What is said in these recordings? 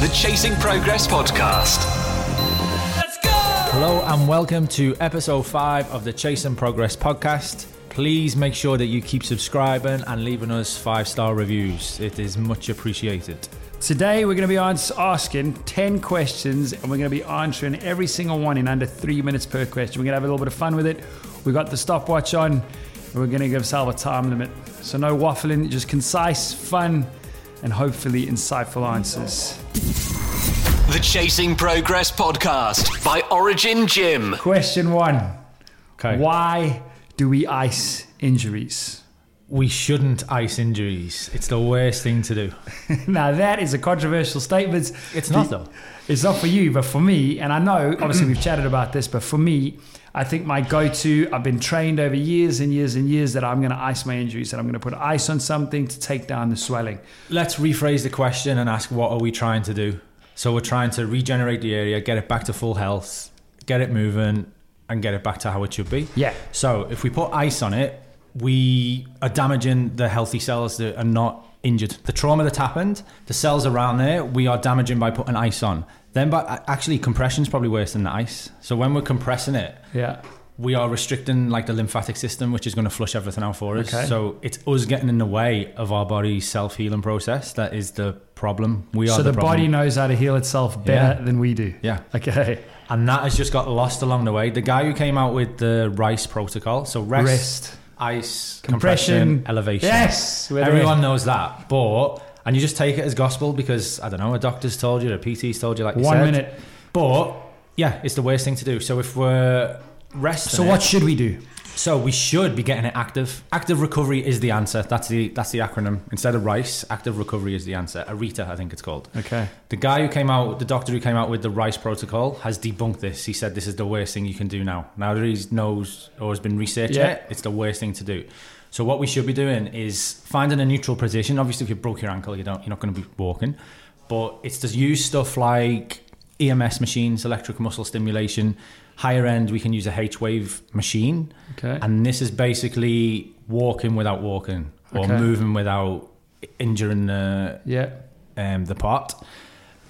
the Chasing Progress podcast. Let's go! Hello and welcome to episode 5 of the Chasing Progress podcast. Please make sure that you keep subscribing and leaving us 5 star reviews. It is much appreciated. Today we're going to be ans- asking 10 questions and we're going to be answering every single one in under three minutes per question. We're going to have a little bit of fun with it. We've got the stopwatch on and we're going to give ourselves a time limit. So no waffling, just concise, fun, and hopefully insightful answers. The Chasing Progress podcast by Origin Gym. Question one Okay. Why do we ice injuries? We shouldn't ice injuries. It's the worst thing to do. now that is a controversial statement. It's not, though. It's not for you, but for me, and I know obviously we've chatted about this, but for me, I think my go-to. I've been trained over years and years and years that I'm going to ice my injuries, that I'm going to put ice on something to take down the swelling. Let's rephrase the question and ask what are we trying to do? So we're trying to regenerate the area, get it back to full health, get it moving, and get it back to how it should be. Yeah. So if we put ice on it, we are damaging the healthy cells that are not injured. The trauma that's happened, the cells around there, we are damaging by putting ice on. Then, but actually, compression is probably worse than the ice. So when we're compressing it, Yeah. we are restricting like the lymphatic system, which is going to flush everything out for us. Okay. So it's us getting in the way of our body's self healing process. That is the problem. We are So the, problem. body knows how to heal itself better Yeah. than we do. Yeah. Okay. And that has just got lost along the way. The guy who came out with the rice protocol, so rest, Rest. Ice, Compression. compression, elevation. Yes. Everyone knows that. But and you just take it as gospel because I don't know, a doctor's told you, a PT's told you, like you One said. minute. But yeah, it's the worst thing to do. So if we're resting, So it- what should we do? So we should be getting it active. Active recovery is the answer. That's the that's the acronym. Instead of rice, active recovery is the answer. Arita, I think it's called. Okay. The guy who came out, the doctor who came out with the rice protocol, has debunked this. He said this is the worst thing you can do now. Now that he knows or has been researching Yeah. it, it's the worst thing to do. So what we should be doing is finding a neutral position. Obviously, if you broke your ankle, you don't, you're not going to be walking. But it's to use stuff like EMS machines, electric muscle stimulation. Higher end, we can use a H wave machine, Okay. and this is basically walking without walking or Okay. moving without injuring the yeah. um, the part.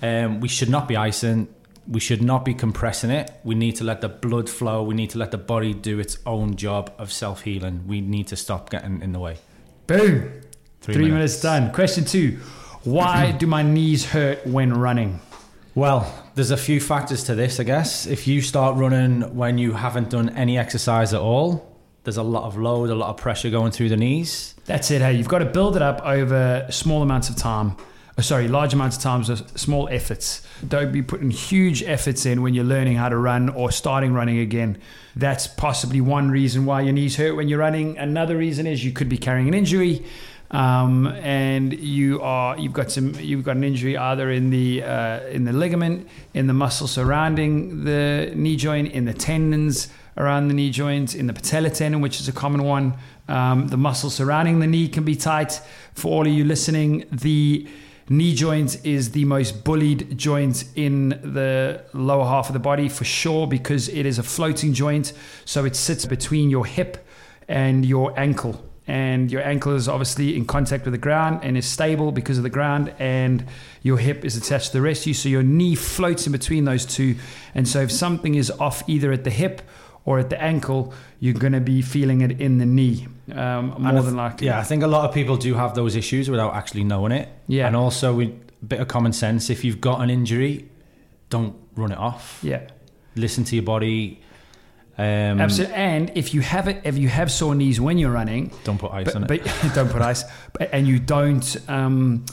Um, we should not be icing. We should not be compressing it. We need to let the blood flow. We need to let the body do its own job of self healing. We need to stop getting in the way. Boom. Three Three, minutes. minutes. done. Question two. Why do my knees hurt when running? Well, there's a few factors to this, I guess. If you start running when you haven't done any exercise at all, there's a lot of load, a lot of pressure going through the knees. That's it. Hey, you've got to build it up over small amounts of time. Oh, sorry, large amounts of times uh, small efforts. Don't be putting huge efforts in when you're learning how to run or starting running again. That's possibly one reason why your knees hurt when you're running. Another reason is you could be carrying an injury, um, and you are you've got some you've got an injury either in the uh, in the ligament, in the muscle surrounding the knee joint, in the tendons around the knee joint, in the patella tendon, which is a common one. Um, the muscle surrounding the knee can be tight. For all of you listening, the knee joint is the most bullied joint in the lower half of the body for sure because it is a floating joint. So it sits between your hip and your ankle. And your ankle is obviously in contact with the ground and is stable because of the ground, and your hip is attached to the rest of you. So your knee floats in between those two. And so if something is off either at the hip or at the ankle, you're going to be feeling it in the knee um, more I than likely. Yeah, I think a lot of people do have those issues without actually knowing it. Yeah. And also, with a bit of common sense, if you've got an injury, don't run it off. Yeah. Listen to your body. Um, Absolutely. And if you have it, if you have sore knees when you're running, Don't put ice on but, it. but don't put ice, but, and you don't, um,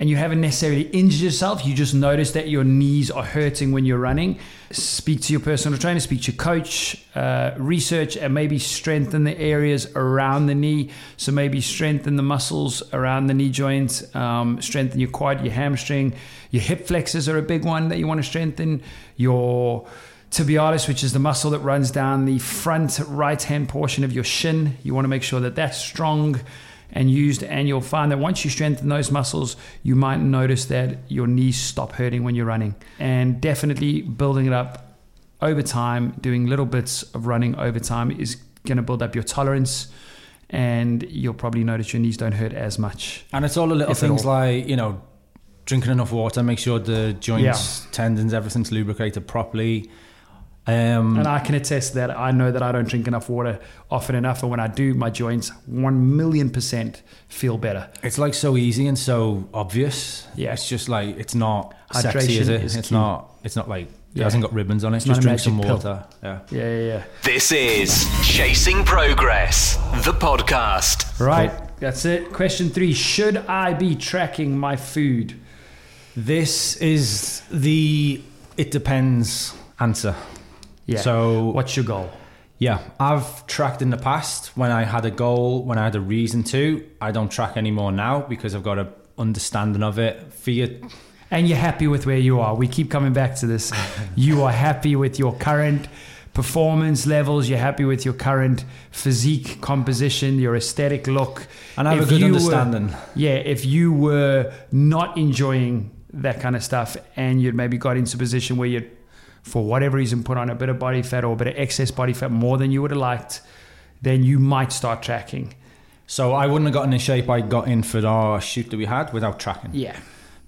and you haven't necessarily injured yourself, you just notice that your knees are hurting when you're running. Speak to your personal trainer, speak to your coach, uh, research, and maybe strengthen the areas around the knee. So maybe strengthen the muscles around the knee joint, um, strengthen your quad, your hamstring, your hip flexors are a big one that you want to strengthen. Your tibialis, which is the muscle that runs down the front right hand portion of your shin. You want to make sure that that's strong and used. And you'll find that once you strengthen those muscles, you might notice that your knees stop hurting when you're running. And definitely building it up over time, doing little bits of running over time is going to build up your tolerance. And you'll probably notice your knees don't hurt as much. And it's all the little things all. like, you know, drinking enough water, make sure the joints, tendons, everything's lubricated properly. Um, And I can attest that I know that I don't drink enough water often enough, and when I do, my joints one million percent feel better. it's like so easy and so obvious. Yeah. it's just like it's not sexy, Hydration is it? is it's key. not. It's not like Yeah. it hasn't got ribbons on it. It's just not drink some pill. water. Yeah. Yeah, yeah, yeah. This is Chasing Progress, the podcast. Right, that's it. Question three: Should I be tracking my food? This is the it depends answer. Yeah. So what's your goal? Yeah, I've tracked in the past when I had a goal, when I had a reason to. I don't track anymore now because I've got a understanding of it. For you, And you're happy with where you are. We keep coming back to this. you are happy with your current performance levels. You're happy with your current physique composition, your aesthetic look. and I have If a good you were- understanding. yeah, if you were not enjoying that kind of stuff and you'd maybe got into a position where you'd, for whatever reason, put on a bit of body fat or a bit of excess body fat more than you would have liked, then you might start tracking. So I wouldn't have gotten in shape I got in for our shoot that we had without tracking. Yeah.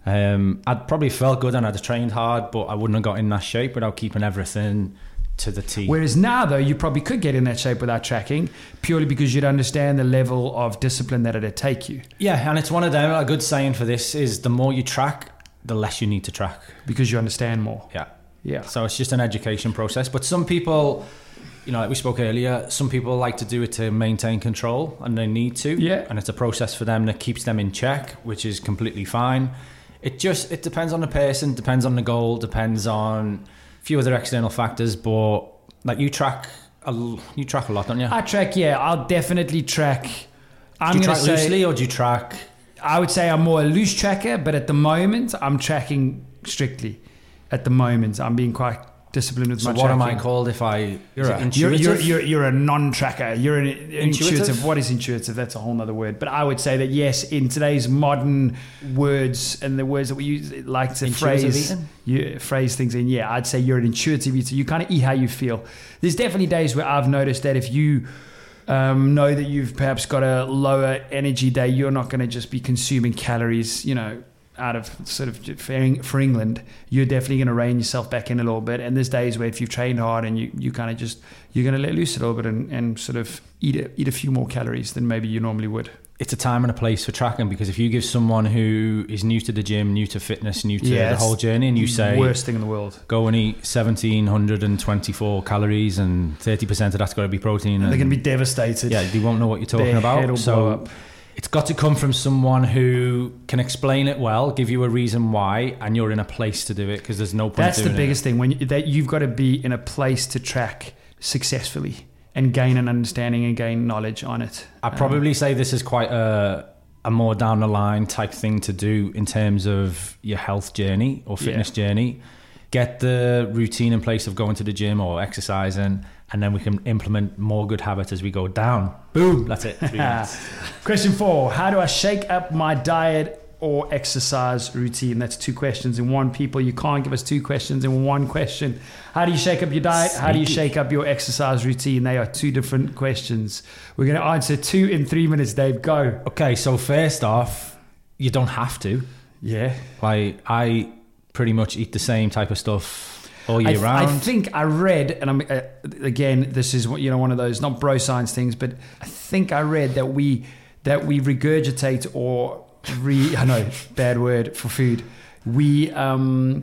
Um, I'd probably felt good and I'd trained hard, but I wouldn't have got in that shape without keeping everything to the T. Whereas now, though, you probably could get in that shape without tracking purely because you'd understand the level of discipline that it'd take you yeah, and it's one of them. A good saying for this is the more you track, the less you need to track. because you understand more. Yeah. Yeah. So it's just an education process. But some people, you know, like we spoke earlier, some people like to do it to maintain control and they need to. Yeah. And it's a process for them that keeps them in check, which is completely fine. It just it depends on the person, depends on the goal, depends on a few other external factors. But like you track a, you track a lot, don't you? I track, yeah, I'll definitely track. I'm do you going track to say, loosely or do you track? I would say I'm more a loose tracker, but at the moment, I'm tracking strictly. At the moment, I'm being quite disciplined with So my what am I called if I? You're a, you're, you're, you're, you're a non-tracker. You're an intuitive. Intuitive? What is intuitive? That's a whole other word. But I would say that yes, in today's modern words and the words that we use, like to Intuitive phrase you phrase things in. Yeah, I'd say you're an intuitive eater. You kind of eat how you feel. There's definitely days where I've noticed that if you um, know that you've perhaps got a lower energy day, you're not going to just be consuming calories, you know, out of sort of for, for England. You're definitely going to rein yourself back in a little bit. And there's days where if you've trained hard and you, you kind of just, you're going to let loose a little bit and, and sort of eat a, eat a few more calories than maybe you normally would. it's a time and a place for tracking because if you give someone who is new to the gym, new to fitness, new to Yeah, the whole journey, and you mm, say Worst thing in the world. go and eat seventeen hundred and twenty-four calories and thirty percent of that's got to be protein, They're going to be devastated. yeah, they won't know what you're talking Their about. So up. It's got to come from someone who can explain it well, give you a reason why, and you're in a place to do it because there's no point. That's the doing it. biggest thing when you, that you've got to be in a place to track successfully and gain an understanding and gain knowledge on it. I um, probably say this is quite a a more down the line type thing to do in terms of your health journey or fitness Yeah. journey. Get the routine in place of going to the gym or exercising, and then we can implement more good habits as we go down. Boom, that's it. Question four: How do I shake up my diet or exercise routine? That's two questions in one. People, you can't give us two questions in one question. How do you shake up your diet? How do you shake up your exercise routine? They are two different questions. We're going to answer two in three minutes. Dave, go. okay, so first off, you don't have to. Yeah. Like I pretty much eat the same type of stuff all I, year round. I think I read, and I'm uh, again, this is what you know, one of those not bro science things, but I think I read that we that we regurgitate or re, I know bad word for food. We um,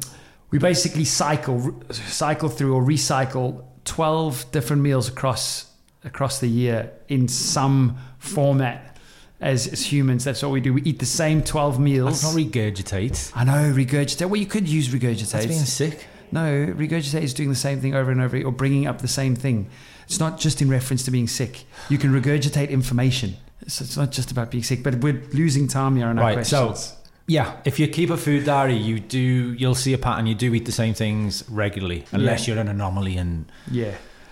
we basically cycle cycle through or recycle twelve different meals across across the year in some format. As, as humans, that's what we do. We eat the same twelve meals. That's not regurgitate. I know regurgitate. Well, you could use regurgitate. That's being sick. No, regurgitate is doing the same thing over and over or bringing up the same thing. It's not just in reference to being sick. You can regurgitate information. So it's not just about being sick, but we're losing time here on our Right, so. Yeah, if you keep a food diary, you do you'll see a pattern. You do eat the same things regularly, unless Yeah. you're an anomaly and yeah.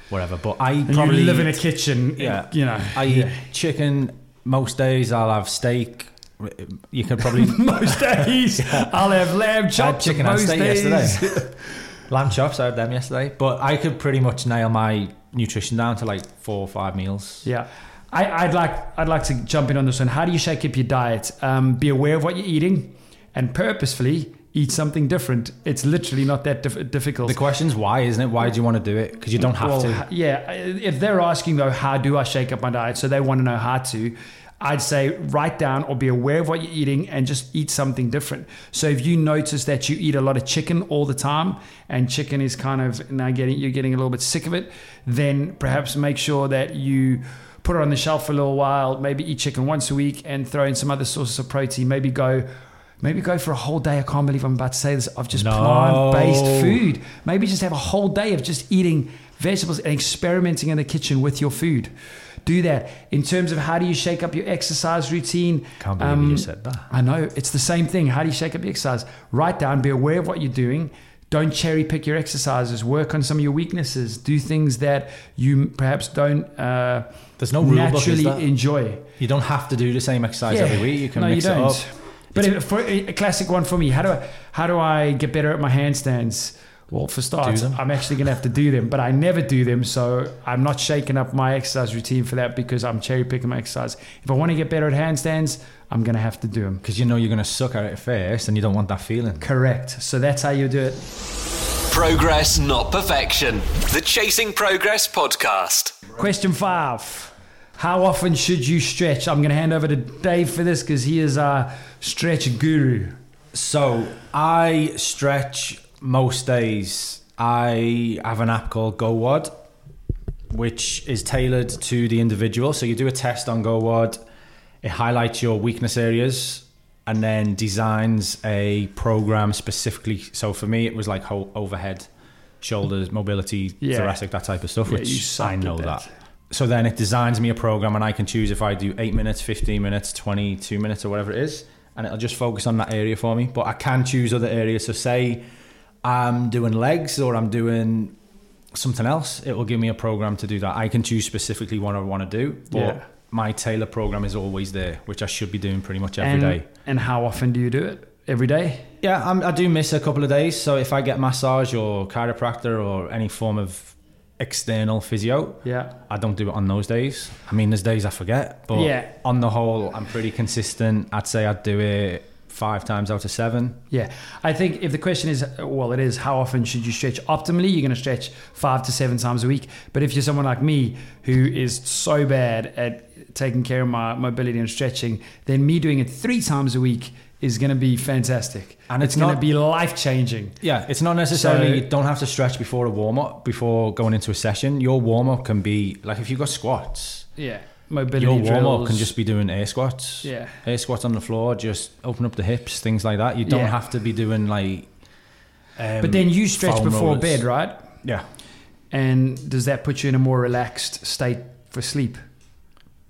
whatever. But I And probably you live in a kitchen, Yeah. you know. I eat chicken most days. I'll have steak. You could probably most days. I'll have lamb I had chops chicken and steak days. yesterday. Lamb chops, I had them yesterday. But I could pretty much nail my nutrition down to like four or five meals. Yeah. I, I'd like I'd like to jump in on this one. How do you shake up your diet? Um, be aware of what you're eating and purposefully eat something different. It's literally not that dif- difficult. The question's why, isn't it? Why do you want to do it? Because you don't have Well, to. Yeah, uh, if they're asking though, how do I shake up my diet? So they want to know how to. I'd say write down or be aware of what you're eating and just eat something different. So if you notice that you eat a lot of chicken all the time and chicken is kind of now getting you're getting a little bit sick of it, then perhaps make sure that you put it on the shelf for a little while, maybe eat chicken once a week and throw in some other sources of protein. Maybe go maybe go for a whole day. I can't believe I'm about to say this of just No. plant-based food. Maybe just have a whole day of just eating vegetables and experimenting in the kitchen with your food. Do that. In terms of how do you shake up your exercise routine? Can't believe um, you said that. I know it's the same thing. How do you shake up your exercise? Write down, be aware of what you're doing. Don't cherry pick your exercises. Work on some of your weaknesses. Do things that you perhaps don't uh, There's no rule book, naturally there? enjoy. You don't have to do the same exercise every week. You can no, mix it up. But if, for a classic one for me, how do I how do I get better at my handstands? Well, for starts. I'm actually going to have to do them, but I never do them, so I'm not shaking up my exercise routine for that because I'm cherry picking my exercise. If I want to get better at handstands, I'm going to have to do them. Because you know you're going to suck at it first and you don't want that feeling. Correct. So that's how you do it. Progress, not perfection. The Chasing Progress podcast. Question five. How often should you stretch? I'm going to hand over to Dave for this because he is our stretch guru. So I stretch most days. I have an app called GOWOD, which is tailored to the individual. So you do a test on GOWOD, it highlights your weakness areas, and then designs a program specifically. So for me, it was like ho- overhead, shoulders, mobility, Yeah. thoracic, that type of stuff, Yeah, which I know that. that. So then it designs me a program, and I can choose if I do eight minutes, 15 minutes, 22 minutes, or whatever it is, and it'll just focus on that area for me. But I can choose other areas. So say I'm doing legs or I'm doing something else, it will give me a program to do that. I can choose specifically what I want to do, but Yeah. my tailor program is always there, which I should be doing pretty much every and, day. and how often do you do it? Every day? Yeah, I'm, I do miss a couple of days. So if I get massage or chiropractor or any form of external physio, Yeah. I don't do it on those days. I mean, there's days I forget, but Yeah. on the whole, I'm pretty consistent. I'd say I'd do it five times out of seven. Yeah, I think if the question is, well, it is how often should you stretch? Optimally, you're going to stretch five to seven times a week. But if you're someone like me who is so bad at taking care of my mobility and stretching, then me doing it three times a week is going to be fantastic. And it's it's going to be life changing. Yeah, it's not necessarily So- you don't have to stretch before a warm up, before going into a session. Your warm up can be like if you've got squats, Yeah, mobility your warm up can just be doing air squats. Yeah. Air squats on the floor, just open up the hips, things like that. You don't Yeah. have to be doing like. Um, But then you stretch before rollers. bed, right? Yeah, And does that put you in a more relaxed state for sleep?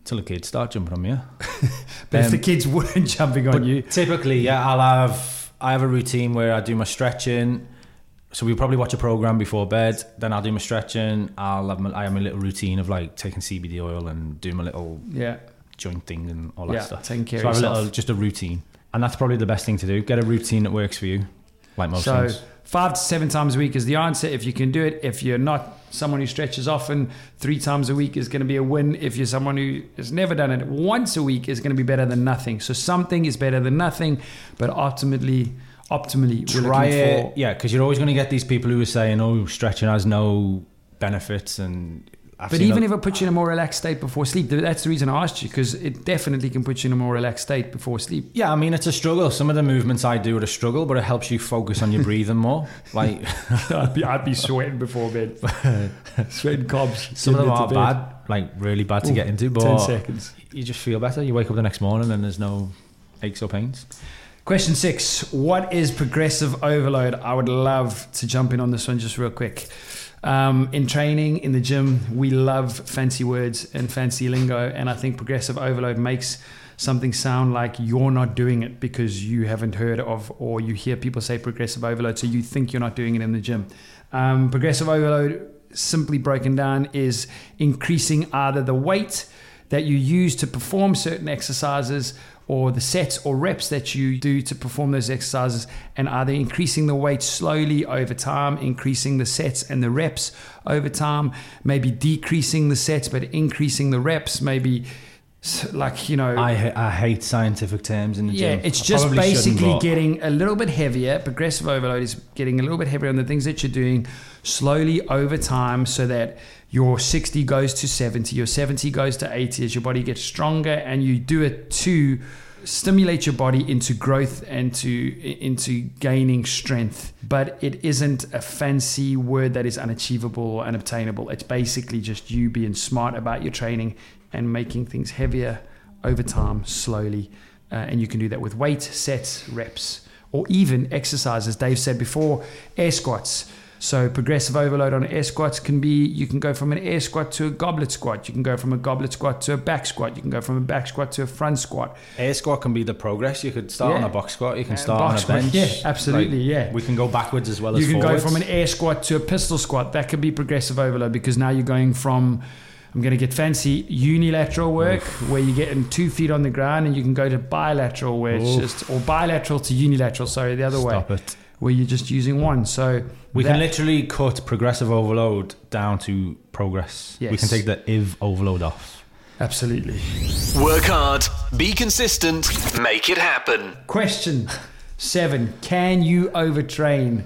Till the kids start jumping on me. Yeah. But if Um, the kids weren't jumping on you, typically, yeah, I'll have I have a routine where I do my stretching. So we probably watch a program before bed. Then I'll do my stretching. I'll have my, I have my little routine of like taking CBD oil and doing my little yeah, joint thing and all that Yeah, stuff. taking care so of I have a yourself. little just a routine, and that's probably the best thing to do. Get a routine that works for you, like most So things. Five to seven times a week is the answer. If you can do it, if you're not someone who stretches often, three times a week is going to be a win. If you're someone who has never done it once a week, is going to be better than nothing. So something is better than nothing, but ultimately, optimally, we're Try it, for yeah, because you're always going to get these people who are saying, "Oh, stretching has no benefits," and I've But even a- if it puts you in a more relaxed state before sleep, that's the reason I asked you because it definitely can put you in a more relaxed state before sleep. Yeah, I mean it's a struggle. Some of the movements I do are a struggle, but it helps you focus on your breathing more. Like I'd be, I'd be sweating before bed, sweating cobs. some of them are bed. bad, like really bad to Ooh, get into, but Ten seconds. you just feel better. You wake up the next morning and there's no aches or pains. Question six: What is progressive overload? I would love to jump in on this one just real quick. Um, in training, in the gym, we love fancy words and fancy lingo, and I think progressive overload makes something sound like you're not doing it because you haven't heard of, or you hear people say progressive overload, so you think you're not doing it in the gym. Um, progressive overload, simply broken down, is increasing either the weight that you use to perform certain exercises or the sets or reps that you do to perform those exercises and either increasing the weight slowly over time increasing the sets and the reps over time maybe decreasing the sets but increasing the reps maybe like you know, I, I hate scientific terms in the yeah, gym. it's just basically getting a little bit heavier. Progressive overload is getting a little bit heavier on the things that you're doing slowly over time so that your 60 goes to 70, your 70 goes to 80 as your body gets stronger and you do it to stimulate your body into growth and to into gaining strength but it isn't a fancy word that is unachievable or unobtainable it's basically just you being smart about your training and making things heavier over time slowly uh, and you can do that with weight sets reps or even exercises dave said before air squats so progressive overload on air squats can be you can go from an air squat to a goblet squat you can go from a goblet squat to a back squat you can go from a back squat to a front squat air squat can be the progress. You could start Yeah. on a box squat. You can Uh, start on a squat, bench. yeah, absolutely, yeah. We can go backwards as well you as you can forwards. go from an air squat to a pistol squat that could be progressive overload because now you're going from i'm going to get fancy unilateral work where you're getting two feet on the ground and you can go to bilateral where it's just or bilateral to unilateral sorry the other Stop way it. where you're just using one so We that- can literally cut progressive overload down to progress. Yes. We can take the IV overload off. absolutely Work hard, be consistent, make it happen. Question seven Can you overtrain?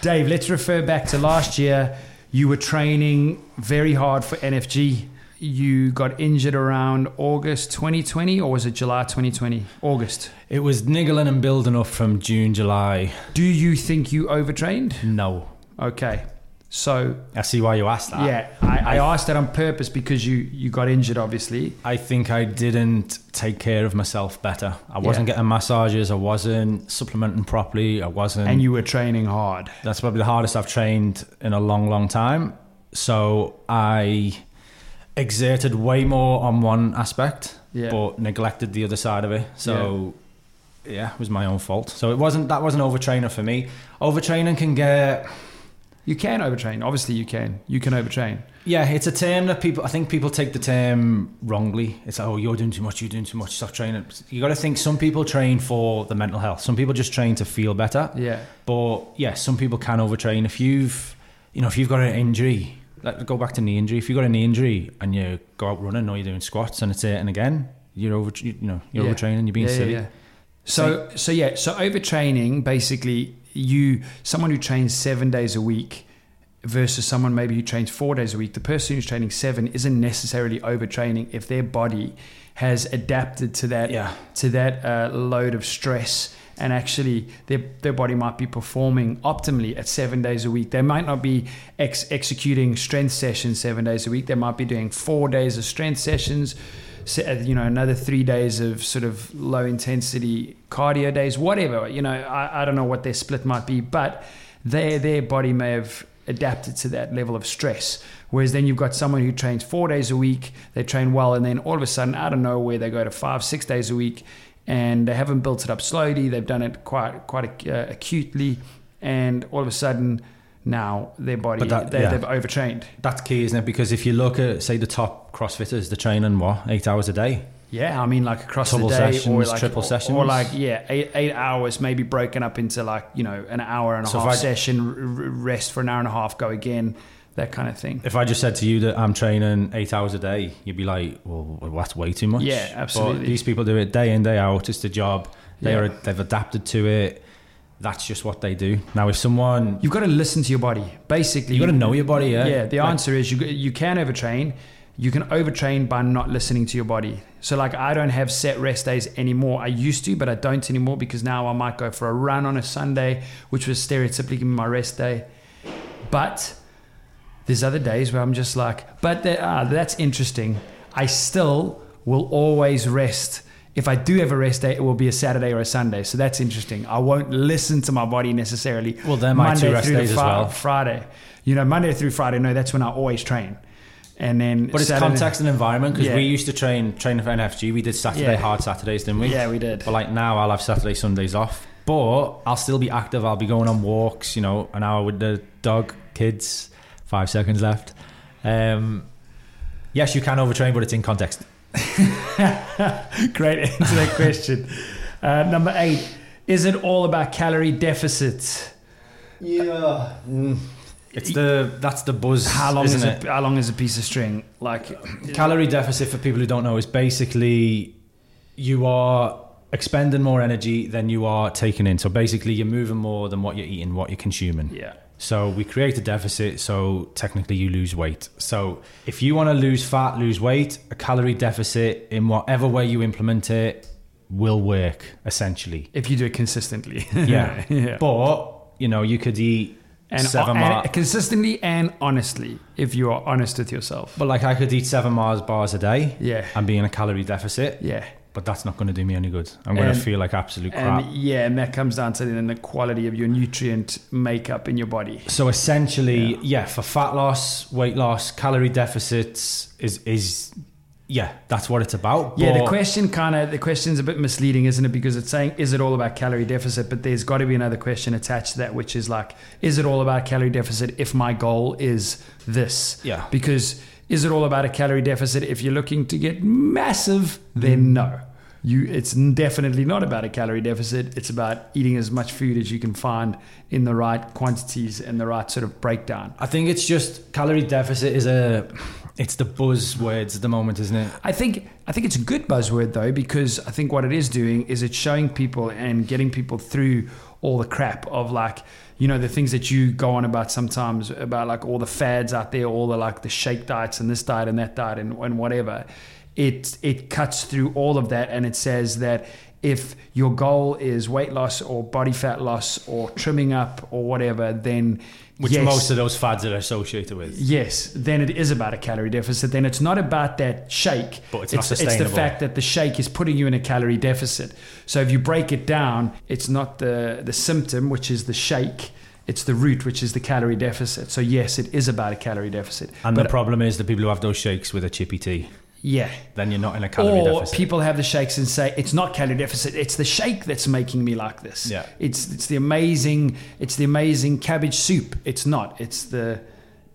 Dave, let's refer back to last year. You were training very hard for NFG. You got injured around August 2020, or was it July 2020? August. It was niggling and building up from June, July. Do you think you overtrained? No. Okay. So, I see why you asked that. yeah, I, I asked that on purpose because you, you got injured, obviously. I think I didn't take care of myself better. I wasn't Yeah. getting massages. I wasn't supplementing properly. I wasn't. And you were training hard. that's probably the hardest I've trained in a long, long time. So I exerted way more on one aspect, Yeah. but neglected the other side of it. So yeah. it was my own fault. So it wasn't that wasn't overtraining for me. Overtraining can get You can overtrain. Obviously, you can. You can overtrain. yeah, it's a term that people I think people take the term wrongly. It's like, oh, you're doing too much, you're doing too much, stop training. You got to think some people train for the mental health. Some people just train to feel better. Yeah. But yeah, some people can overtrain. If you've, you know, if you've got an injury, like go back to knee injury. If you've got a knee injury and you go out running or you're doing squats and it's it and again, you're over, you know, you're Yeah. overtraining. You're being Yeah, yeah, silly. yeah. So so yeah, so overtraining basically you someone who trains seven days a week versus someone maybe who trains four days a week. The person who's training seven isn't necessarily overtraining if their body has adapted to that Yeah. to that uh, load of stress. And actually, their, their body might be performing optimally at seven days a week. They might not be ex- executing strength sessions seven days a week. They might be doing four days of strength sessions, uh, you know, another three days of sort of low intensity cardio days, whatever. You know, I, I don't know what their split might be, but their their body may have adapted to that level of stress. Whereas then you've got someone who trains four days a week, they train well, and then all of a sudden, out of nowhere, they go to five, six days a week, and they haven't built it up slowly. They've done it quite quite uh, acutely, and all of a sudden, now their body that- they, yeah. they've overtrained. That's key, isn't it? Because if you look at, say, the top CrossFitters, they're training what eight hours a day. Yeah, I mean, like across Double the day, or like triple sessions. or like yeah, eight eight hours, maybe broken up into like you know an hour and a So half I- session, rest for an hour and a half, go again, that kind of thing. If I just said to you that I'm training eight hours a day, you'd be like, "Well, that's way too much." Yeah, absolutely. But these people do it day in, day out. It's the job. They Yeah. are they've adapted to it. That's just what they do. Now, if someone You've got to listen to your body. Basically, you've got to know your body, yeah. Yeah, the Like, answer is you you can overtrain. You can overtrain by not listening to your body. So like I don't have set rest days anymore. I used to, but I don't anymore because now I might go for a run on a Sunday, which was stereotypically my rest day. But there's other days where I'm just like, but there, ah, that's interesting. I still will always rest. If I do have a rest day, it will be a Saturday or a Sunday. So that's interesting. I won't listen to my body necessarily. Well, they're my two rest days as well. Friday. You know, Monday through Friday, no, that's when I always train. And then But it's Saturday- context and environment because Yeah. we used to train train for NFG. We did Saturday Yeah. hard Saturdays, didn't we? Yeah, we did. But like now, I'll have Saturday Sundays off. But I'll still be active. I'll be going on walks. You know, an hour with the dog, kids. Five seconds left. Um, yes, you can overtrain, but it's in context. Great answer to that question. Uh, number eight, is it all about calorie deficit? Yeah. It's the that's the buzz. how long isn't is it? a, how long is a piece of string? Like Calorie deficit for people who don't know is basically you are expending more energy than you are taking in. So basically, you're moving more than what you're eating, what you're consuming. yeah. So we create a deficit, so technically you lose weight. So if you want to lose fat, lose weight, a calorie deficit in whatever way you implement it will work essentially. If you do it consistently. Yeah. yeah. But, you know, you could eat and, seven and Mar- consistently and honestly, if you are honest with yourself. but like I could eat seven Mars bars a day Yeah. and be in a calorie deficit, Yeah. But that's not going to do me any good. I'm going And- to feel like absolute crap. And yeah, and that comes down to then the quality of your nutrient makeup in your body. So essentially, yeah. for fat loss, weight loss, calorie deficits is is yeah, that's what it's about. Yeah, the question kind of the question's a bit misleading, isn't it? Because it's saying is it all about calorie deficit, but there's got to be another question attached to that, which is like, is it all about calorie deficit if my goal is this? Yeah. Because is it all about a calorie deficit if you're looking to get massive? Then mm. no. You, it's definitely not about a calorie deficit. It's about eating as much food as you can find in the right quantities and the right sort of breakdown. I think it's just calorie deficit is a it's the buzzwords at the moment, isn't it? I think I think it's a good buzzword though because I think what it is doing is it's showing people and getting people through all the crap of like you know the things that you go on about sometimes about like all the fads out there, all the like the shake diets and this diet and that diet and, and whatever. It it cuts through all of that and it says that if your goal is weight loss or body fat loss or trimming up or whatever, then Which yes, most of those fads are associated with. Yes, then it is about a calorie deficit. Then it's not about that shake. But it's not the fact that the shake is putting you in a calorie deficit. So if you break it down, it's not the, the symptom, which is the shake. It's the root, which is the calorie deficit. So yes, it is about a calorie deficit. And but the problem is the people who have those shakes with a chippy tea, yeah. then you're not in a calorie Or deficit. people have the shakes and say it's not calorie deficit. It's the shake that's making me like this. Yeah. It's it's the amazing it's the amazing cabbage soup. It's not. It's the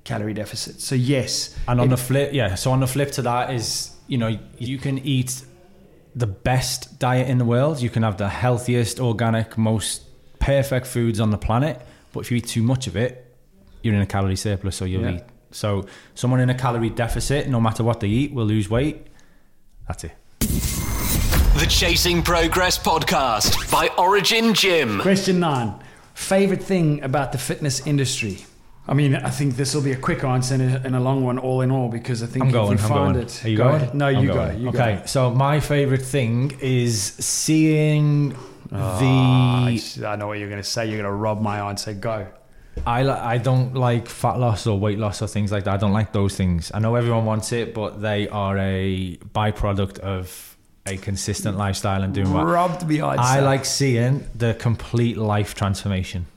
calorie deficit. So yes. And on it- the flip, yeah. So on the flip to that is, you know, you can eat the best diet in the world. You can have the healthiest, organic, most perfect foods on the planet. But if you eat too much of it, you're in a calorie surplus, so you'll Yeah. eat. So someone in a calorie deficit, no matter what they eat, will lose weight. That's it. The Chasing Progress Podcast by Origin Gym. Question nine. Favorite thing about the fitness industry? I mean, I think this will be a quick answer and a, and a long one, all in all, because I think I'm if going. we I'm find going. it. Are you Go going? ahead. No, I'm you go. You okay. go. So my favorite thing is seeing ah, the. I, the. s- I know what you're going to say. You're going to rob my answer. Go. I I don't like fat loss or weight loss or things like that. I don't like those things. I know everyone wants it, but they are a byproduct of a consistent lifestyle and doing what Robbed me answer. I like seeing the complete life transformation.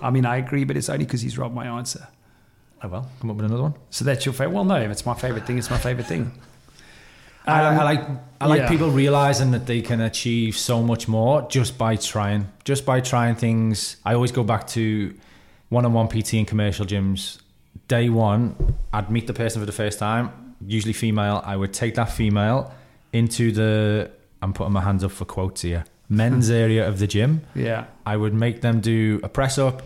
I mean, I agree, but it's only because he's robbed my answer. Oh well, come up with another one. So that's your favorite. Well, no, if it's my favorite thing, it's my favorite thing. I, Um, I like I like yeah. people realizing that they can achieve so much more just by trying, just by trying things. I always go back to one-on-one PT in commercial gyms. Day one, I'd meet the person for the first time, usually female. I would take that female into the. I'm putting my hands up for quotes here. Men's area of the gym. Yeah. I would make them do a press up,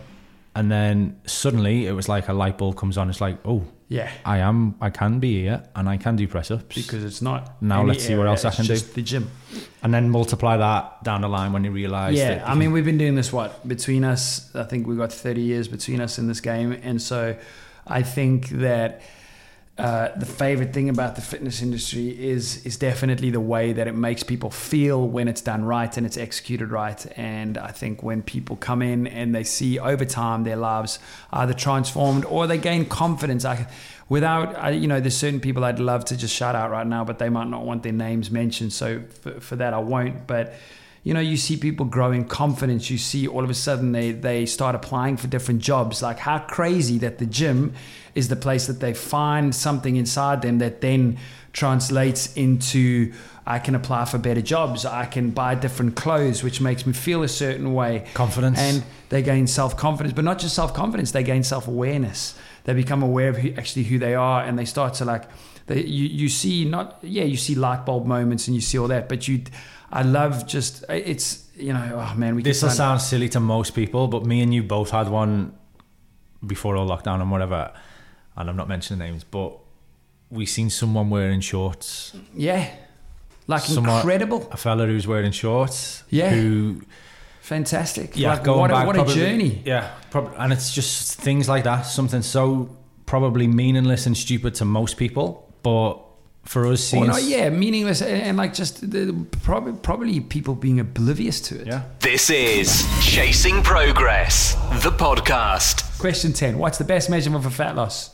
and then suddenly it was like a light bulb comes on. It's like, oh, Yeah. I am, I can be here, and I can do press ups. Because it's not. Now let's see what else I can do. The gym. and then multiply that down the line when you realise. Yeah, that I mean, we've been doing this what between us. I think we've got thirty years between us in this game, and so I think that uh, the favorite thing about the fitness industry is is definitely the way that it makes people feel when it's done right and it's executed right. And I think when people come in and they see over time their lives either transformed or they gain confidence. I, without, I, you know, there's certain people I'd love to just shout out right now, but they might not want their names mentioned. So for, for that, I won't. But you know, you see people grow in confidence. You see all of a sudden they, they start applying for different jobs. Like, how crazy that the gym is the place that they find something inside them that then translates into I can apply for better jobs. I can buy different clothes, which makes me feel a certain way. Confidence. And they gain self confidence, but not just self confidence, they gain self awareness. They become aware of who, actually who they are and they start to like, they, you, you see, not, yeah, you see light bulb moments and you see all that, but you, I love just, it's, you know, oh man, we This will sound silly to most people, but me and you both had one before all lockdown and whatever, and I'm not mentioning names, but we seen someone wearing shorts. Yeah. Like Someone- incredible. A fella who's wearing shorts. Yeah. Who Fantastic. yeah, like, going what, a, back what probably- a journey. Yeah, prob- and it's just things like that. Something so probably meaningless and stupid to most people, but for us, Or seeing no, yeah, meaningless and, and like just the, probably, probably people being oblivious to it. yeah. This is Chasing Progress, the podcast. Question 10 What's the best measurement for fat loss?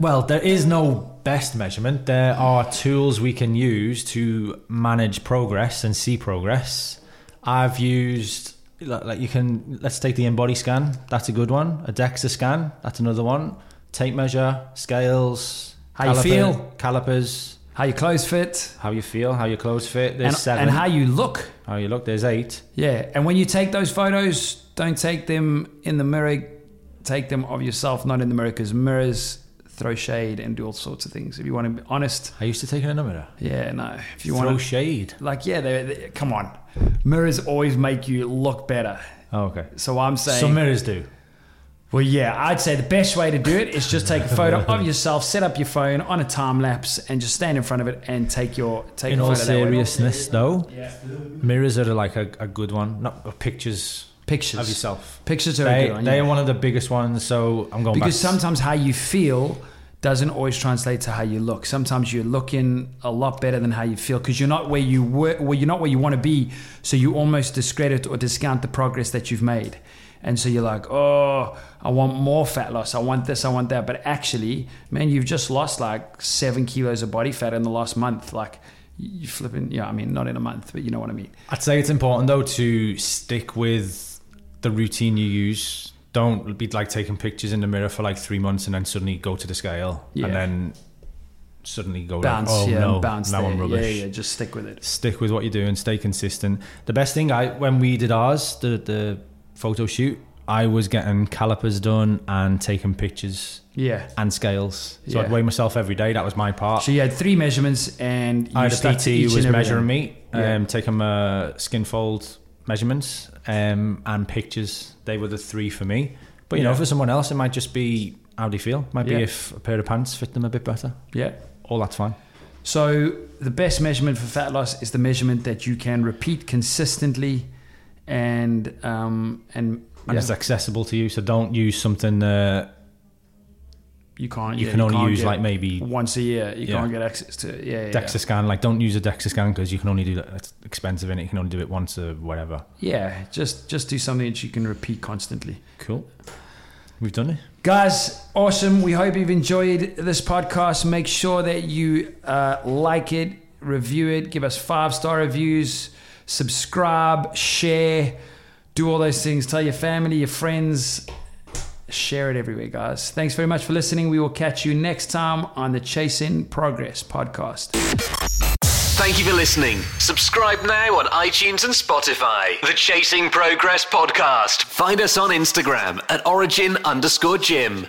Well, there is no best measurement. There are tools we can use to manage progress and see progress. I've used like like you can let's take the InBody scan. That's a good one. A DEXA scan. That's another one. Tape measure, scales, How you feel? calipers, How your clothes fit, how you feel, how your clothes fit. There's and, seven. and how you look. how you look. There's eight. Yeah, and when you take those photos, don't take them in the mirror. Take them of yourself, not in the mirror, because mirrors throw shade and do all sorts of things. If you want to be honest, I used to take it in a mirror. yeah, no. If you Throw want to, shade. like, yeah, they they come on. Mirrors always make you look better. Oh, okay. So I'm saying, Some mirrors do. Well, yeah, I'd say the best way to do it is just take a photo of yourself, set up your phone on a time lapse, and just stand in front of it and take your take In a all photo that way. seriousness, though, mirrors are like a, a good one. Not uh, pictures Pictures of yourself. Pictures are a They, good one. they yeah. are one of the biggest ones. So I'm going because back. sometimes how you feel doesn't always translate to how you look. Sometimes you're looking a lot better than how you feel because you're not where you were, well, you're not where you want to be. So you almost discredit or discount the progress that you've made. And so you're like, oh, I want more fat loss. I want this. I want that. But actually, man, you've just lost like seven kilos of body fat in the last month. Like you flipping, yeah. I mean, not in a month, but you know what I mean. I'd say it's important though to stick with the routine you use. Don't be like taking pictures in the mirror for like three months and then suddenly go to the scale Yeah. and then suddenly go Bounce, like, oh yeah, no, bounce now there. I'm Yeah, rubbish. yeah, just stick with it. Stick with what you're doing. Stay consistent. The best thing I when we did ours, the the photo shoot, I was getting calipers done and taking pictures Yeah. and scales. So Yeah. I'd weigh myself every day. That was my part. So you had three measurements, and you I had a PT who was measuring me, Yeah. um, taking my skin fold measurements um, and pictures. They were the three for me. But you know, for someone else, it might just be how do you feel? Might Yeah. be if a pair of pants fit them a bit better. Yeah. All that's fine. So the best measurement for fat loss is the measurement that you can repeat consistently, and um, and And yeah, it's accessible to you. So don't use something that you can't. you yeah, can only use like maybe once a year. You Yeah. can't get access to. it. Yeah, yeah, DEXA scan. Like don't use a DEXA scan because you can only do that. It's expensive and it? you can only do it once or whatever. yeah. Just just do something that you can repeat constantly. Cool. We've done it. Guys, awesome. We hope you've enjoyed this podcast. Make sure that you uh, like it, review it, give us five star reviews, subscribe, share, do all those things. Tell your family, your friends, share it everywhere, guys. Thanks very much for listening. We will catch you next time on the Chasing Progress podcast. Thank you for listening. Subscribe now on iTunes and Spotify. The Chasing Progress podcast. Find us on Instagram at origin underscore gym.